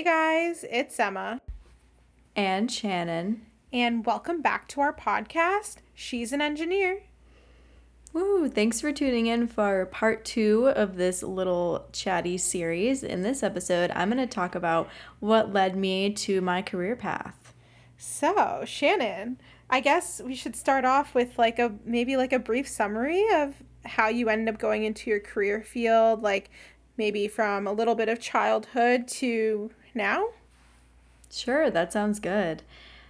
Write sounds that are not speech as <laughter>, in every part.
Hey guys, it's Emma. And Shannon. And welcome back to our podcast. She's an engineer. Woo! Thanks for tuning in for part two of this little chatty series. In this episode, I'm going to talk about what led me to my career path. So, Shannon, I guess we should start off with like a maybe like a brief summary of how you ended up going into your career field, like maybe from a little bit of childhood to now? Sure, that sounds good.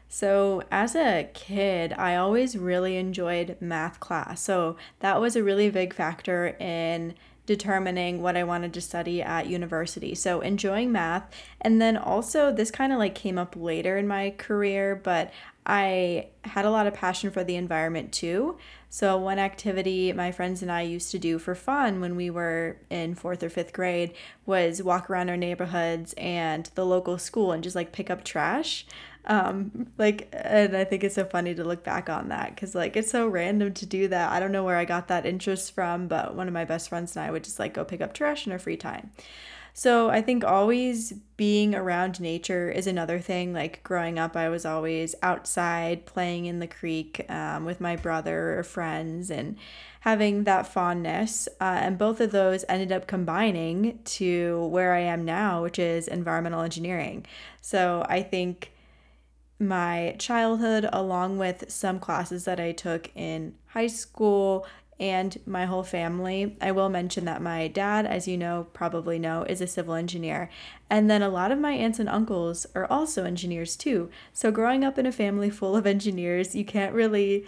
So, as a kid, I always really enjoyed math class. So, that was a really big factor in determining what I wanted to study at university. So, enjoying math. And then also, this kind of like came up later in my career, but I had a lot of passion for the environment too. So, one activity my friends and I used to do for fun when we were in fourth or fifth grade was walk around our neighborhoods and the local school and just like pick up trash. Um, like, and I think it's so funny to look back on that because, like, it's so random to do that. I don't know where I got that interest from, but one of my best friends and I would just like go pick up trash in our free time. So I think always being around nature is another thing. Like growing up, I was always outside playing in the creek um, with my brother or friends and having that fondness. Uh, and both of those ended up combining to where I am now, which is environmental engineering. So I think my childhood, along with some classes that I took in high school, and my whole family. I will mention that my dad, as you know, probably know, is a civil engineer. And then a lot of my aunts and uncles are also engineers too. So growing up in a family full of engineers, you can't really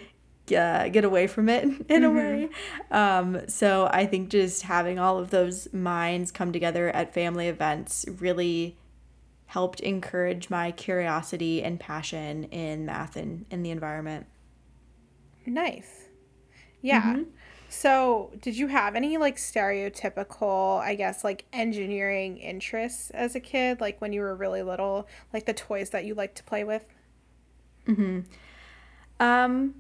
uh, get away from it <laughs> in mm-hmm. a way. Um, so I think just having all of those minds come together at family events really helped encourage my curiosity and passion in math and in the environment. Nice. Yeah. Mm-hmm. So, did you have any like stereotypical, I guess, like engineering interests as a kid, like when you were really little, like the toys that you liked to play with? Mhm. Um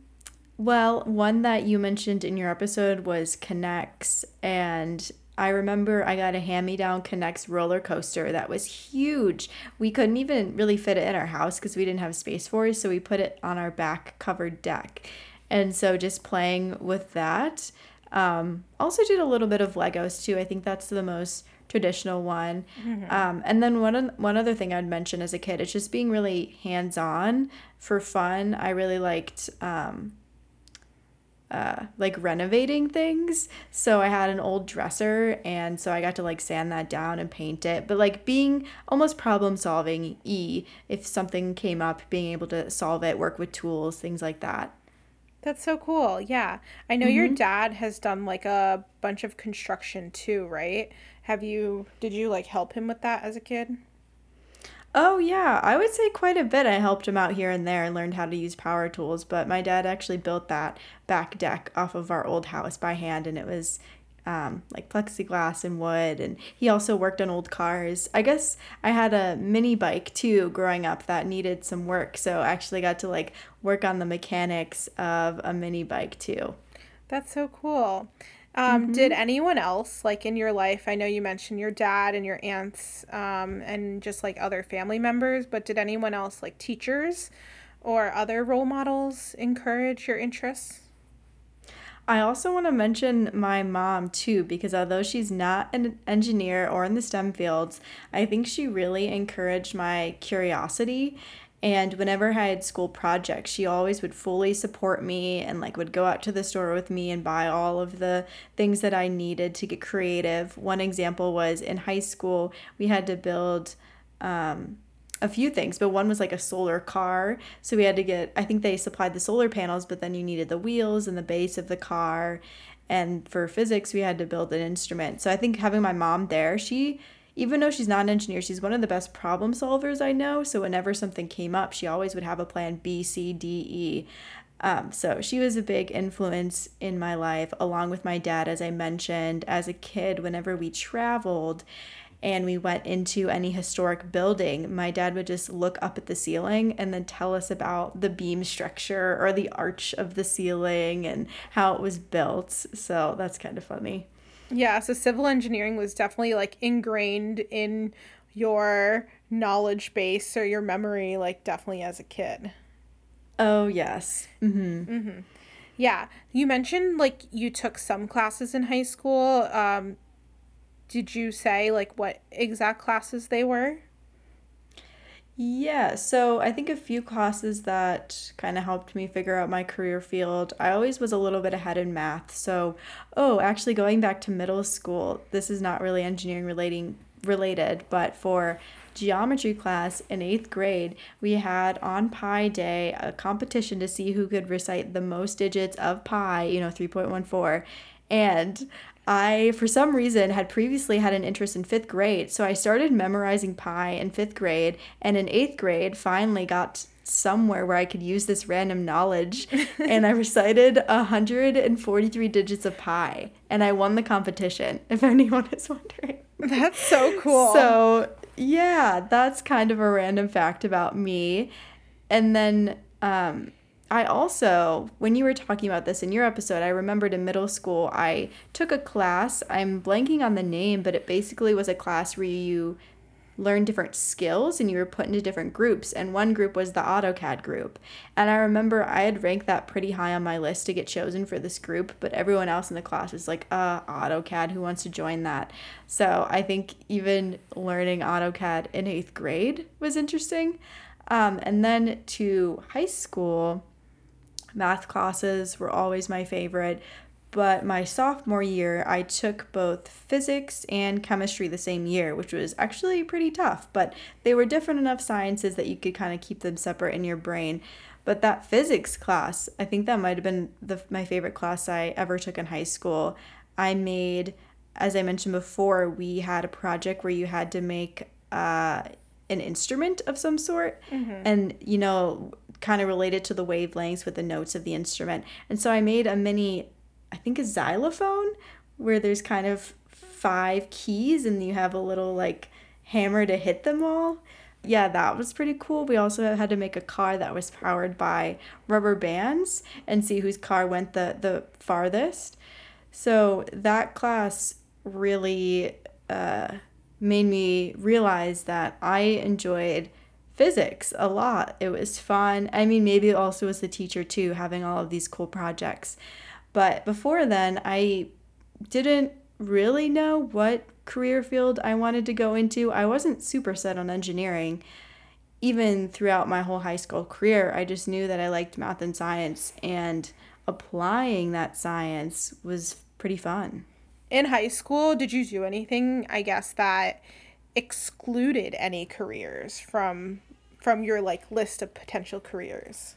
well, one that you mentioned in your episode was K'NEX and I remember I got a hand-me-down K'NEX roller coaster that was huge. We couldn't even really fit it in our house because we didn't have space for it, so we put it on our back covered deck. And so just playing with that. Um, also did a little bit of Legos too. I think that's the most traditional one. Mm-hmm. Um, and then one one other thing I'd mention as a kid is just being really hands on for fun. I really liked um, uh, like renovating things. So I had an old dresser, and so I got to like sand that down and paint it. But like being almost problem solving, e if something came up, being able to solve it, work with tools, things like that. That's so cool. Yeah. I know mm-hmm. your dad has done like a bunch of construction too, right? Have you did you like help him with that as a kid? Oh yeah, I would say quite a bit. I helped him out here and there and learned how to use power tools, but my dad actually built that back deck off of our old house by hand and it was um, like plexiglass and wood. And he also worked on old cars. I guess I had a mini bike too growing up that needed some work. So I actually got to like work on the mechanics of a mini bike too. That's so cool. Um, mm-hmm. Did anyone else, like in your life, I know you mentioned your dad and your aunts um, and just like other family members, but did anyone else, like teachers or other role models, encourage your interests? I also want to mention my mom too, because although she's not an engineer or in the STEM fields, I think she really encouraged my curiosity. And whenever I had school projects, she always would fully support me and like would go out to the store with me and buy all of the things that I needed to get creative. One example was in high school, we had to build um, a few things, but one was like a solar car. So we had to get, I think they supplied the solar panels, but then you needed the wheels and the base of the car. And for physics, we had to build an instrument. So I think having my mom there, she, even though she's not an engineer, she's one of the best problem solvers I know. So whenever something came up, she always would have a plan B, C, D, E. Um, so she was a big influence in my life, along with my dad, as I mentioned. As a kid, whenever we traveled, and we went into any historic building, my dad would just look up at the ceiling and then tell us about the beam structure or the arch of the ceiling and how it was built. So that's kind of funny. Yeah, so civil engineering was definitely like ingrained in your knowledge base or your memory like definitely as a kid. Oh, yes. Mhm. Mhm. Yeah, you mentioned like you took some classes in high school. Um did you say like what exact classes they were? Yeah, so I think a few classes that kind of helped me figure out my career field. I always was a little bit ahead in math. So, oh, actually going back to middle school, this is not really engineering relating related, but for geometry class in 8th grade, we had on pi day a competition to see who could recite the most digits of pi, you know, 3.14. And I, for some reason, had previously had an interest in fifth grade, so I started memorizing pi in fifth grade, and in eighth grade, finally got somewhere where I could use this random knowledge, <laughs> and I recited 143 digits of pi, and I won the competition, <laughs> if anyone is wondering. That's so cool. So, yeah, that's kind of a random fact about me. And then, um, I also, when you were talking about this in your episode, I remembered in middle school, I took a class. I'm blanking on the name, but it basically was a class where you learn different skills and you were put into different groups. And one group was the AutoCAD group. And I remember I had ranked that pretty high on my list to get chosen for this group, but everyone else in the class was like, uh, AutoCAD, who wants to join that? So I think even learning AutoCAD in eighth grade was interesting. Um, and then to high school, Math classes were always my favorite, but my sophomore year, I took both physics and chemistry the same year, which was actually pretty tough, but they were different enough sciences that you could kind of keep them separate in your brain. But that physics class, I think that might have been the, my favorite class I ever took in high school. I made, as I mentioned before, we had a project where you had to make uh, an instrument of some sort. Mm-hmm. And, you know, kind of related to the wavelengths with the notes of the instrument. And so I made a mini, I think a xylophone, where there's kind of five keys and you have a little like hammer to hit them all. Yeah, that was pretty cool. We also had to make a car that was powered by rubber bands and see whose car went the, the farthest. So that class really uh, made me realize that I enjoyed physics a lot. It was fun. I mean, maybe it also was the teacher too, having all of these cool projects. But before then, I didn't really know what career field I wanted to go into. I wasn't super set on engineering. Even throughout my whole high school career, I just knew that I liked math and science, and applying that science was pretty fun. In high school, did you do anything, I guess, that excluded any careers from from your like list of potential careers?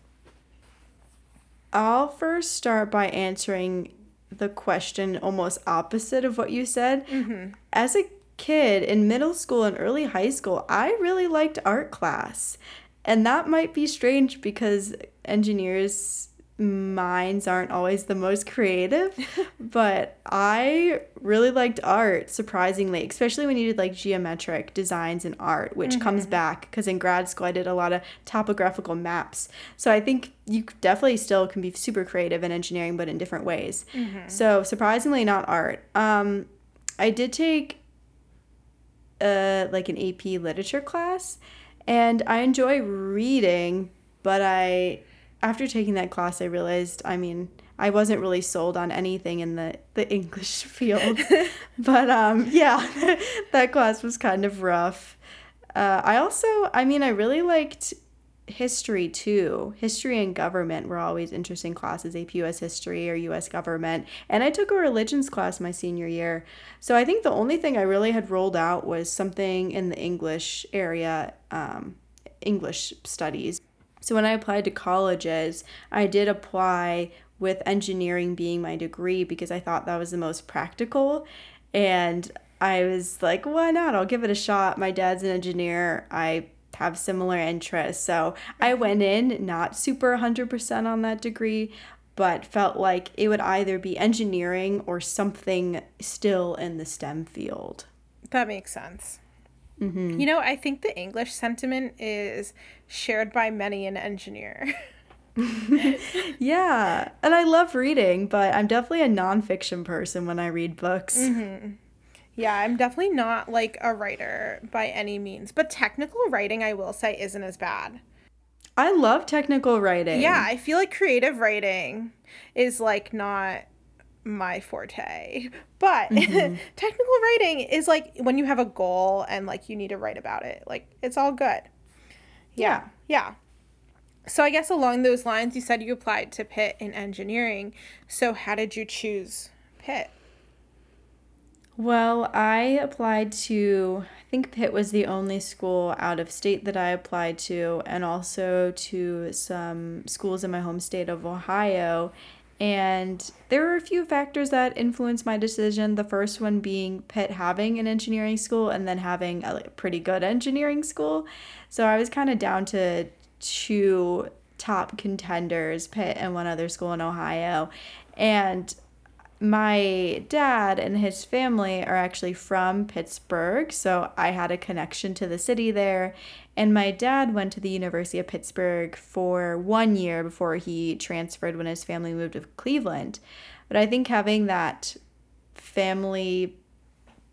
I'll first start by answering the question almost opposite of what you said. Mm-hmm. As a kid in middle school and early high school, I really liked art class. And that might be strange because engineers minds aren't always the most creative, <laughs> but I really liked art surprisingly, especially when you did like geometric designs in art, which mm-hmm. comes back because in grad school I did a lot of topographical maps. So I think you definitely still can be super creative in engineering, but in different ways. Mm-hmm. So surprisingly, not art. Um, I did take uh, like an AP literature class, and I enjoy reading, but I after taking that class, I realized, I mean, I wasn't really sold on anything in the, the <laughs> English field. <laughs> but um, yeah, <laughs> that class was kind of rough. Uh, I also, I mean, I really liked history too. History and government were always interesting classes, AP US history or US government. And I took a religions class my senior year. So I think the only thing I really had rolled out was something in the English area, um, English studies. So when I applied to colleges, I did apply with engineering being my degree because I thought that was the most practical. And I was like, why not? I'll give it a shot. My dad's an engineer. I have similar interests. So I went in not super 100% on that degree, but felt like it would either be engineering or something still in the STEM field. That makes sense. Mm-hmm. You know, I think the English sentiment is shared by many an engineer. <laughs> yeah, and I love reading, but I'm definitely a nonfiction person when I read books. Mm-hmm. Yeah, I'm definitely not like a writer by any means, but technical writing, I will say, isn't as bad. I love technical writing. Yeah, I feel like creative writing is like not my forte. But mm-hmm. <laughs> technical writing is like when you have a goal and like you need to write about it. Like it's all good. Yeah. Yeah. So I guess along those lines you said you applied to Pitt in engineering. So how did you choose Pitt? Well, I applied to, I think Pitt was the only school out of state that I applied to, and also to some schools in my home state of Ohio. And there were a few factors that influenced my decision. The first one being Pitt having an engineering school and then having a pretty good engineering school. So I was kind of down to two top contenders, Pitt and one other school in Ohio. And my dad and his family are actually from Pittsburgh, so I had a connection to the city there. And my dad went to the University of Pittsburgh for one year before he transferred when his family moved to Cleveland. But I think having that family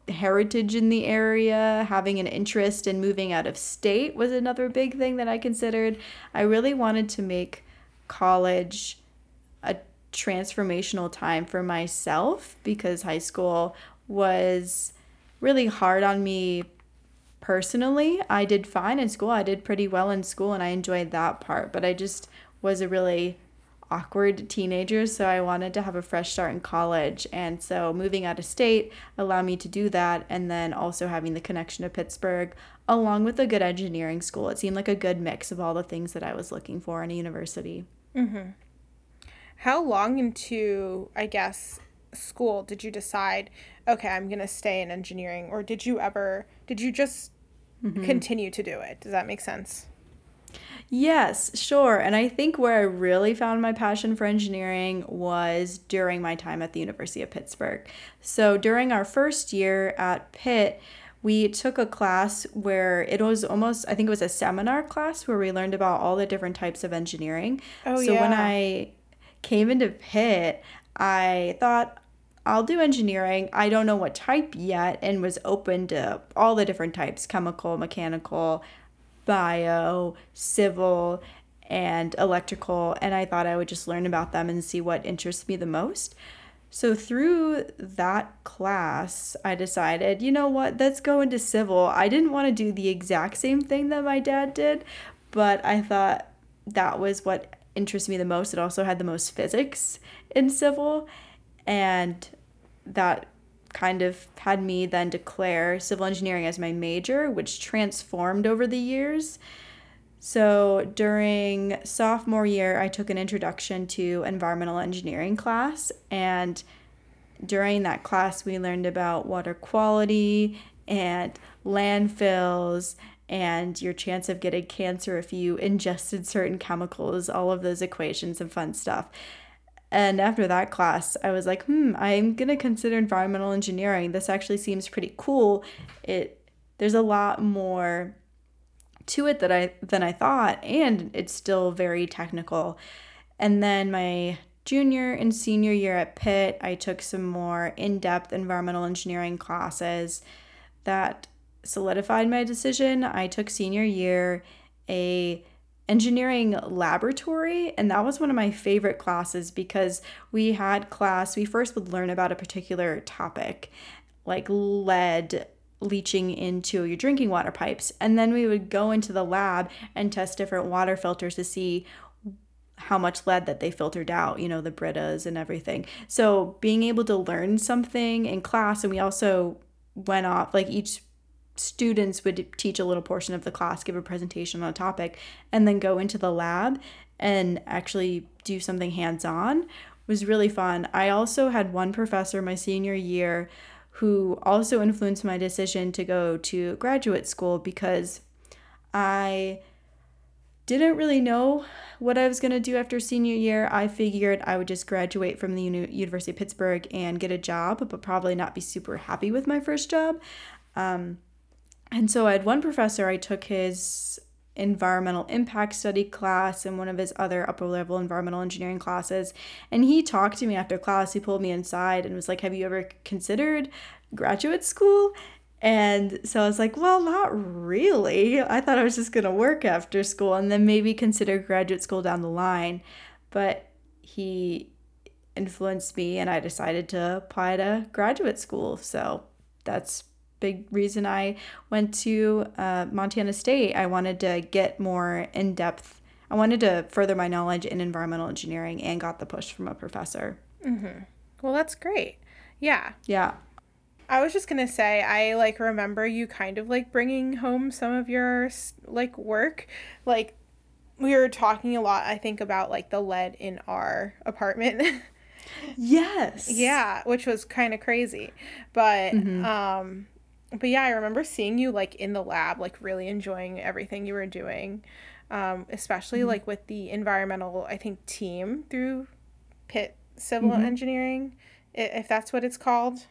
heritage in the area, having an interest in moving out of state was another big thing that I considered. I really wanted to make college transformational time for myself because high school was really hard on me personally. I did fine in school. I did pretty well in school and I enjoyed that part, but I just was a really awkward teenager, so I wanted to have a fresh start in college. And so moving out of state allowed me to do that and then also having the connection to Pittsburgh along with a good engineering school. It seemed like a good mix of all the things that I was looking for in a university. Mhm. How long into, I guess, school did you decide, okay, I'm going to stay in engineering? Or did you ever, did you just mm-hmm. continue to do it? Does that make sense? Yes, sure. And I think where I really found my passion for engineering was during my time at the University of Pittsburgh. So during our first year at Pitt, we took a class where it was almost i think it was a seminar class where we learned about all the different types of engineering oh, so yeah. when i came into Pitt, I thought I'll do engineering. I don't know what type yet, and was open to all the different types chemical, mechanical, bio, civil, and electrical. And I thought I would just learn about them and see what interests me the most. So, through that class, I decided, you know what, let's go into civil. I didn't want to do the exact same thing that my dad did, but I thought that was what interests me the most. It also had the most physics in civil, and that kind of had me then declare civil engineering as my major, which transformed over the years. So during sophomore year, I took an introduction to environmental engineering class, and during that class, we learned about water quality and landfills and your chance of getting cancer if you ingested certain chemicals, all of those equations and fun stuff. And after that class, I was like, hmm, I'm to consider environmental engineering. This actually seems pretty cool. It there's a lot more to it that I than I thought and it's still very technical. And then my junior and senior year at Pitt, I took some more in-depth environmental engineering classes that solidified my decision, I took senior year a engineering laboratory and that was one of my favorite classes because we had class we first would learn about a particular topic like lead leaching into your drinking water pipes and then we would go into the lab and test different water filters to see how much lead that they filtered out, you know, the Britas and everything. So being able to learn something in class, and we also went off, like each students would teach a little portion of the class, give a presentation on a topic, and then go into the lab and actually do something hands on was really fun. I also had one professor my senior year who also influenced my decision to go to graduate school because I didn't really know what I was going to do after senior year. I figured I would just graduate from the Uni- University of Pittsburgh and get a job, but probably not be super happy with my first job. Um, and so I had one professor, I took his environmental impact study class and one of his other upper level environmental engineering classes. And he talked to me after class. He pulled me inside and was like, Have you ever considered graduate school. And so I was like, well, not really. I thought I was just going to work after school and then maybe consider graduate school down the line. But he influenced me and I decided to apply to graduate school. So that's big reason I went to uh, Montana State. I wanted to get more in depth. I wanted to further my knowledge in environmental engineering and got the push from a professor. Mm-hmm. Well, that's great. Yeah. Yeah. I was just gonna say, I like remember you kind of like bringing home some of your like work. Like, we were talking a lot, I think, about like the lead in our <laughs> apartment. yes. Yeah, which was kind of crazy. But, mm-hmm. um, but yeah, I remember seeing you like in the lab, like really enjoying everything you were doing, um, especially mm-hmm. like with the environmental, I think, team through Pitt Civil mm-hmm. Engineering, if that's what it's called.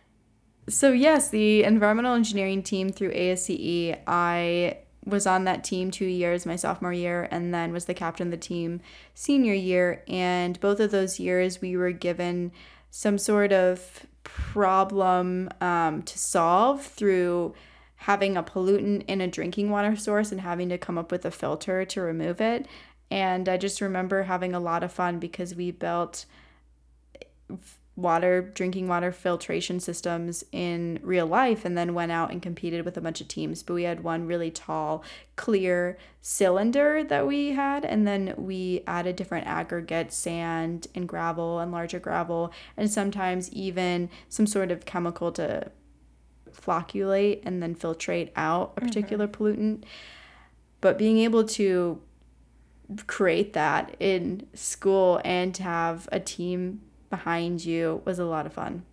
So, yes, the environmental engineering team through ASCE, I was on that team two years, my sophomore year, and then was the captain of the team senior year. And both of those years, we were given some sort of problem um, to solve through having a pollutant in a drinking water source and having to come up with a filter to remove it. And I just remember having a lot of fun because we built water, drinking water filtration systems in real life and then went out and competed with a bunch of teams. But we had one really tall, clear cylinder that we had, and then we added different aggregates, sand and gravel and larger gravel, and sometimes even some sort of chemical to flocculate and then filtrate out a particular mm-hmm. pollutant. But being able to create that in school and to have a team behind you was a lot of fun.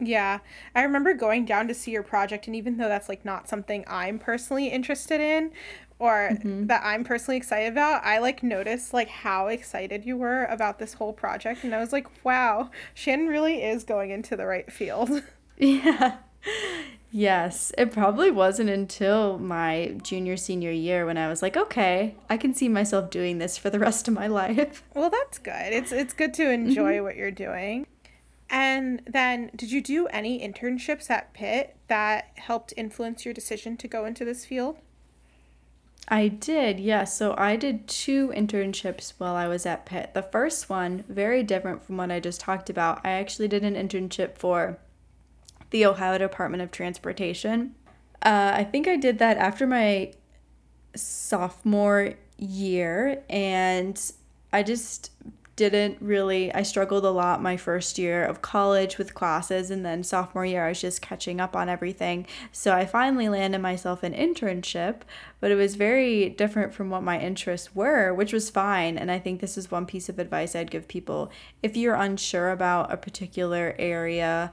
Yeah. I remember going down to see your project and even though that's like not something I'm personally interested in or mm-hmm. that I'm personally excited about, I like noticed like how excited you were about this whole project and I was like, "Wow, Shannon really is going into the right field." <laughs> <laughs> Yeah. Yes, it probably wasn't until my junior senior year when I was like, okay, I can see myself doing this for the rest of my life. <laughs> Well, that's good. It's it's good to enjoy mm-hmm. what you're doing. And then did you do any internships at Pitt that helped influence your decision to go into this field? I did, yes. Yeah. So I did two internships while I was at Pitt. The first one, very different from what I just talked about. I actually did an internship for the Ohio Department of Transportation. Uh, I think I did that after my sophomore year, and I just didn't really I struggled a lot my first year of college with classes and then sophomore year I was just catching up on everything. So I finally landed myself an internship, but it was very different from what my interests were, which was fine. And I think this is one piece of advice I'd give people. If you're unsure about a particular area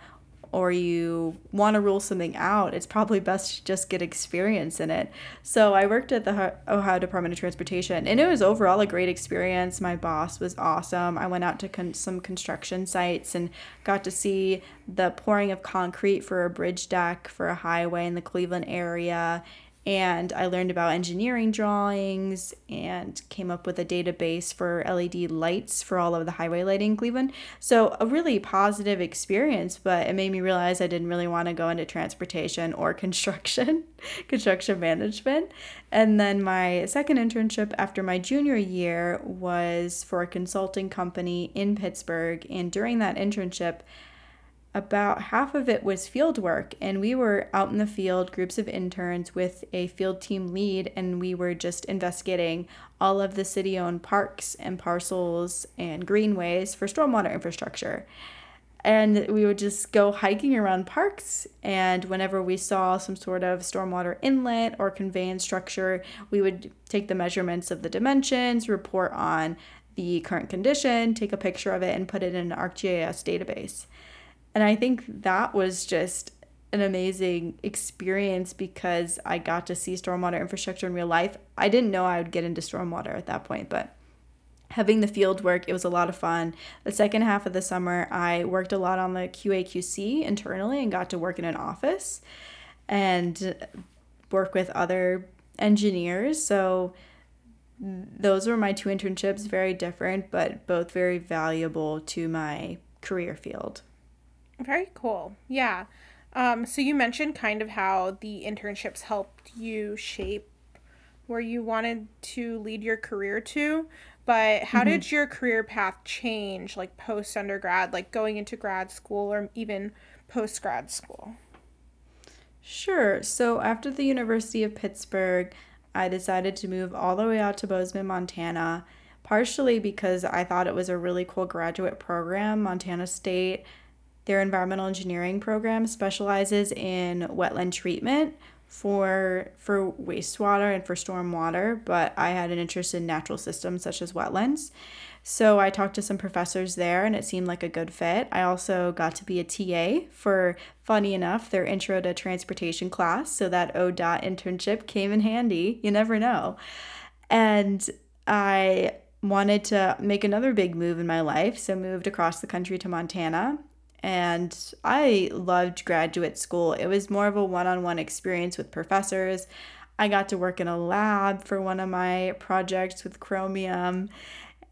or you want to rule something out, it's probably best to just get experience in it. So I worked at the Ohio Department of Transportation, and it was overall a great experience. My boss was awesome. I went out to con- some construction sites and got to see the pouring of concrete for a bridge deck for a highway in the Cleveland area and I learned about engineering drawings and came up with a database for LED lights for all of the highway lighting in Cleveland. So, a really positive experience, but it made me realize I didn't really want to go into transportation or <laughs> construction, construction management. And then my second internship after my junior year was for a consulting company in Pittsburgh. And during that internship, about half of it was field work and we were out in the field groups of interns with a field team lead and we were just investigating all of the city owned parks and parcels and greenways for stormwater infrastructure. And we would just go hiking around parks and whenever we saw some sort of stormwater inlet or conveyance structure we would take the measurements of the dimensions report on the current condition take a picture of it and put it in an arcgis database and I think that was just an amazing experience because I got to see stormwater infrastructure in real life. I didn't know I would get into stormwater at that point, but having the field work, it was a lot of fun. The second half of the summer, I worked a lot on the QAQC internally and got to work in an office and work with other engineers. So those were my two internships, very different, but both very valuable to my career field. Very cool. Yeah. Um, so you mentioned kind of how the internships helped you shape where you wanted to lead your career to, but how mm-hmm. did your career path change like post undergrad, like going into grad school or even post grad school? Sure. So after the University of Pittsburgh, I decided to move all the way out to Bozeman, Montana, partially because I thought it was a really cool graduate program. Montana State, their environmental engineering program specializes in wetland treatment for for wastewater and for stormwater, but I had an interest in natural systems such as wetlands. So I talked to some professors there and it seemed like a good fit. I also got to be a TA for, funny enough, their intro to transportation class. So that ODOT internship came in handy. You never know. And I wanted to make another big move in my life. So moved across the country to Montana. And I loved graduate school. It was more of a one on one experience with professors. I got to work in a lab for one of my projects with chromium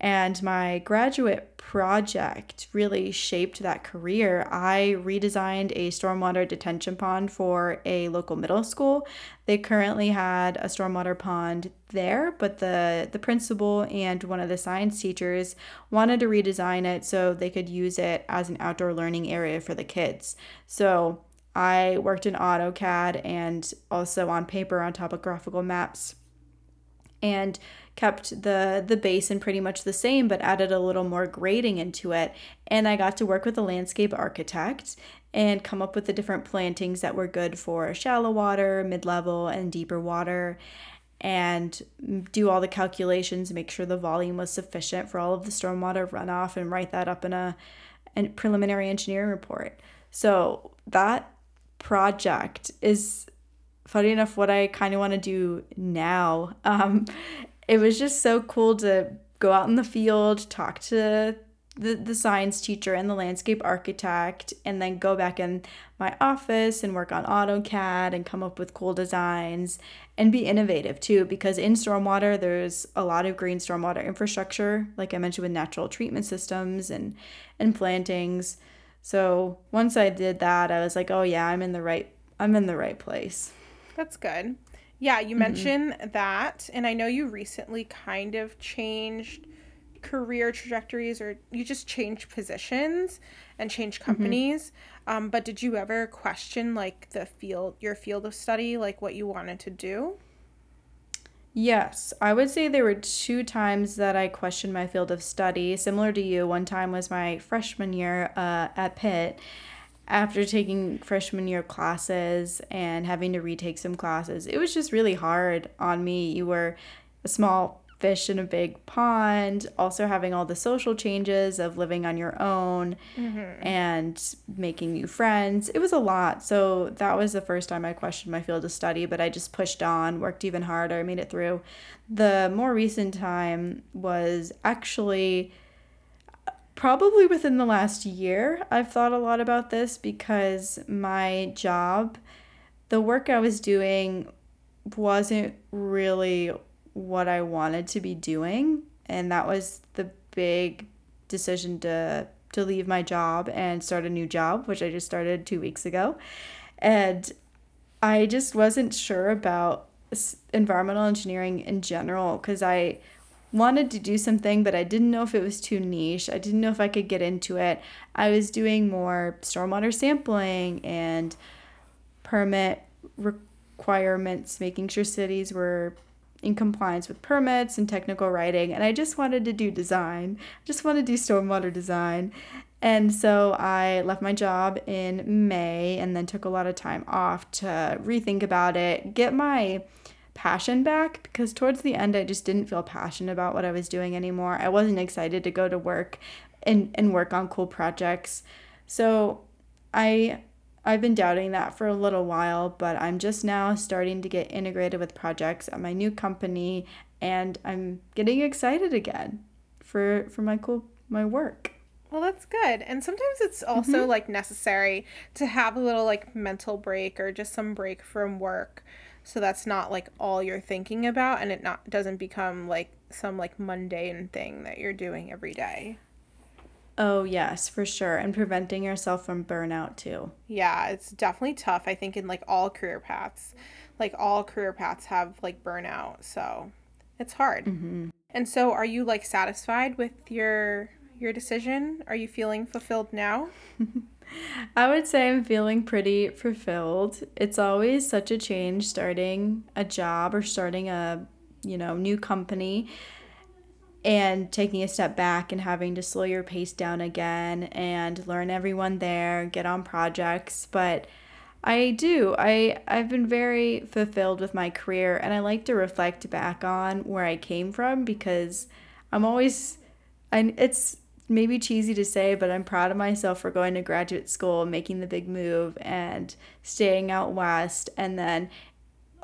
and my graduate project really shaped that career. I redesigned a stormwater detention pond for a local middle school. They currently had a stormwater pond there, but the, the principal and one of the science teachers wanted to redesign it so they could use it as an outdoor learning area for the kids. So I worked in AutoCAD and also on paper on topographical maps. And kept the the basin pretty much the same but added a little more grading into it and I got to work with a landscape architect and come up with the different plantings that were good for shallow water, mid-level and deeper water and do all the calculations, make sure the volume was sufficient for all of the stormwater runoff and write that up in a, a preliminary engineering report. So that project is funny enough what I kind of want to do now. Um, it was just so cool to go out in the field, talk to the, the science teacher and the landscape architect, and then go back in my office and work on AutoCAD and come up with cool designs and be innovative too. Because in stormwater, there's a lot of green stormwater infrastructure, like I mentioned with natural treatment systems and, and plantings. So once I did that, I was like, oh yeah, I'm in the right I'm in the right place. That's good. Yeah, you mm-hmm. mentioned that, and I know you recently kind of changed career trajectories or you just changed positions and changed mm-hmm. companies. Mm-hmm. Um, but did you ever question like the field, your field of study, like what you wanted to do? Yes, I would say there were two times that I questioned my field of study. Similar to you, one time was my freshman year uh, at Pitt, after taking freshman year classes and having to retake some classes, it was just really hard on me. You were a small fish in a big pond, also having all the social changes of living on your own mm-hmm. and making new friends. It was a lot. So that was the first time I questioned my field of study, but I just pushed on, worked even harder, made it through. The more recent time was actually probably within the last year, I've thought a lot about this because my job, the work I was doing, wasn't really what I wanted to be doing. And that was the big decision to to leave my job and start a new job, which I just started 2 weeks ago. And I just wasn't sure about environmental engineering in general cuz I wanted to do something, but I didn't know if it was too niche. I didn't know if I could get into it. I was doing more stormwater sampling and permit requirements, making sure cities were in compliance with permits and technical writing. And I just wanted to do design, I just wanted to do stormwater design. And so I left my job in May and then took a lot of time off to rethink about it, get my passion back because towards the end I just didn't feel passionate about what I was doing anymore. I wasn't excited to go to work and, and work on cool projects. So I I've been doubting that for a little while, but I'm just now starting to get integrated with projects at my new company and I'm getting excited again for for my cool my work. Well, that's good. And sometimes it's also mm-hmm. like necessary to have a little like mental break or just some break from work so that's not like all you're thinking about and it not doesn't become like some like mundane thing that you're doing every day Oh, yes, for sure. And preventing yourself from burnout too. Yeah, it's definitely tough, I think, in like all career paths. Like all career paths have like burnout. So it's hard. Mm-hmm. And so are you like satisfied with your your decision? Are you feeling fulfilled now? <laughs> <laughs> I would say I'm feeling pretty fulfilled. It's always such a change starting a job or starting a, you know, new company and taking a step back and having to slow your pace down again and learn everyone there, get on projects, but I do. I I've been very fulfilled with my career and I like to reflect back on where I came from because I'm always and it's maybe cheesy to say, but I'm proud of myself for going to graduate school, making the big move and staying out west and then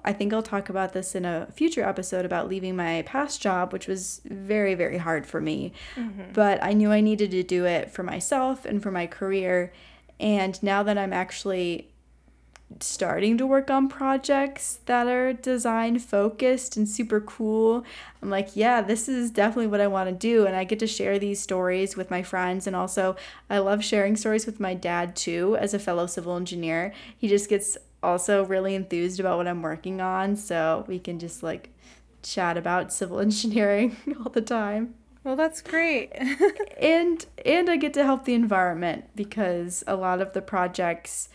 I think I'll talk about this in a future episode about leaving my past job, which was very, very hard for me. Mm-hmm. But I knew I needed to do it for myself and for my career. And now that I'm actually starting to work on projects that are design focused and super cool. I'm like, yeah, this is definitely what I want to do. And I get to share these stories with my friends. And also, I love sharing stories with my dad too, as a fellow civil engineer. He just gets also really enthused about what I'm working on. So we can just like chat about <laughs> civil engineering <laughs> all the time. Well, that's great. <laughs> and and I get to help the environment because a lot of the projects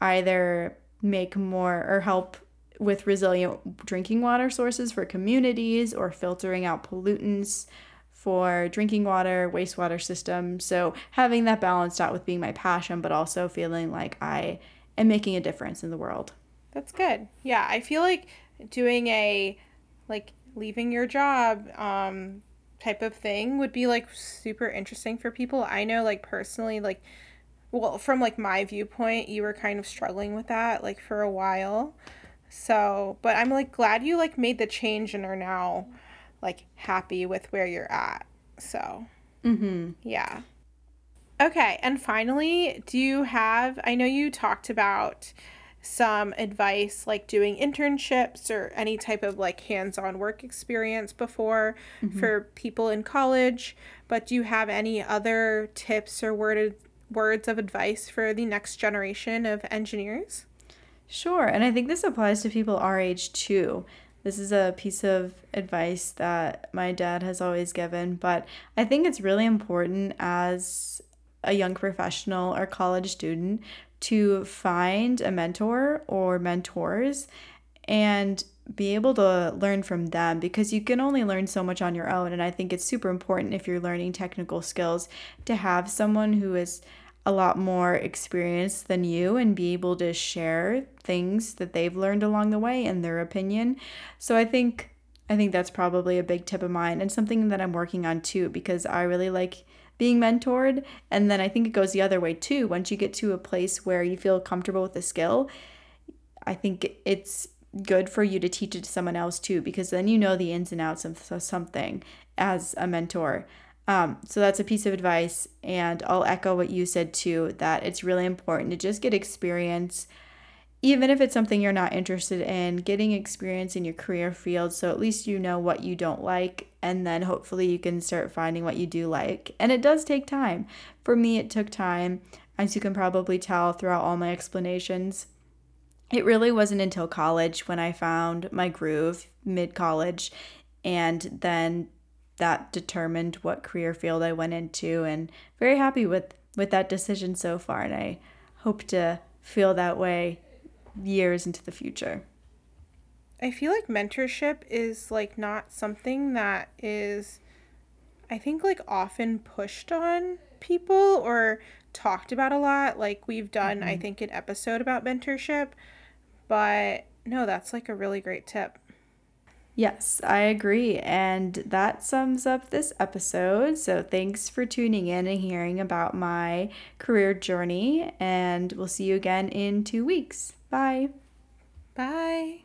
either make more or help with resilient drinking water sources for communities or filtering out pollutants for drinking water, wastewater systems. So having that balanced out with being my passion, but also feeling like I am making a difference in the world. That's good. Yeah, I feel like doing a like leaving your job um type of thing would be like super interesting for people. I know like personally like well, from like my viewpoint, you were kind of struggling with that like for a while. So, but I'm like glad you like made the change and are now like happy with where you're at. So, mhm. Yeah. Okay, and finally, do you have I know you talked about some advice like doing internships or any type of like hands-on work experience before mm-hmm. for people in college, but do you have any other tips or worded words of advice for the next generation of engineers? Sure, and I think this applies to people our age too. This is a piece of advice that my dad has always given, but I think it's really important as a young professional or college student to find a mentor or mentors and be able to learn from them because you can only learn so much on your own. And I think it's super important if you're learning technical skills to have someone who is a lot more experienced than you and be able to share things that they've learned along the way and their opinion. So I think I think that's probably a big tip of mine and something that I'm working on too because I really like being mentored and then I think it goes the other way too. Once you get to a place where you feel comfortable with the skill, I think it's good for you to teach it to someone else too because then you know the ins and outs of something as a mentor. Um, so that's a piece of advice, and I'll echo what you said too that it's really important to just get experience, even if it's something you're not interested in, getting experience in your career field so at least you know what you don't like, and then hopefully you can start finding what you do like. And it does take time. For me, it took time, as you can probably tell throughout all my explanations. It really wasn't until college when I found my groove mid college and then that determined what career field I went into and very happy with with that decision so far and I hope to feel that way years into the future. I feel like mentorship is like not something that is I think like often pushed on people or talked about a lot. Like we've done mm-hmm. I think an episode about mentorship, but no, that's like a really great tip. Yes, I agree. And that sums up this episode. So thanks for tuning in and hearing about my career journey. And we'll see you again in two weeks. Bye. Bye.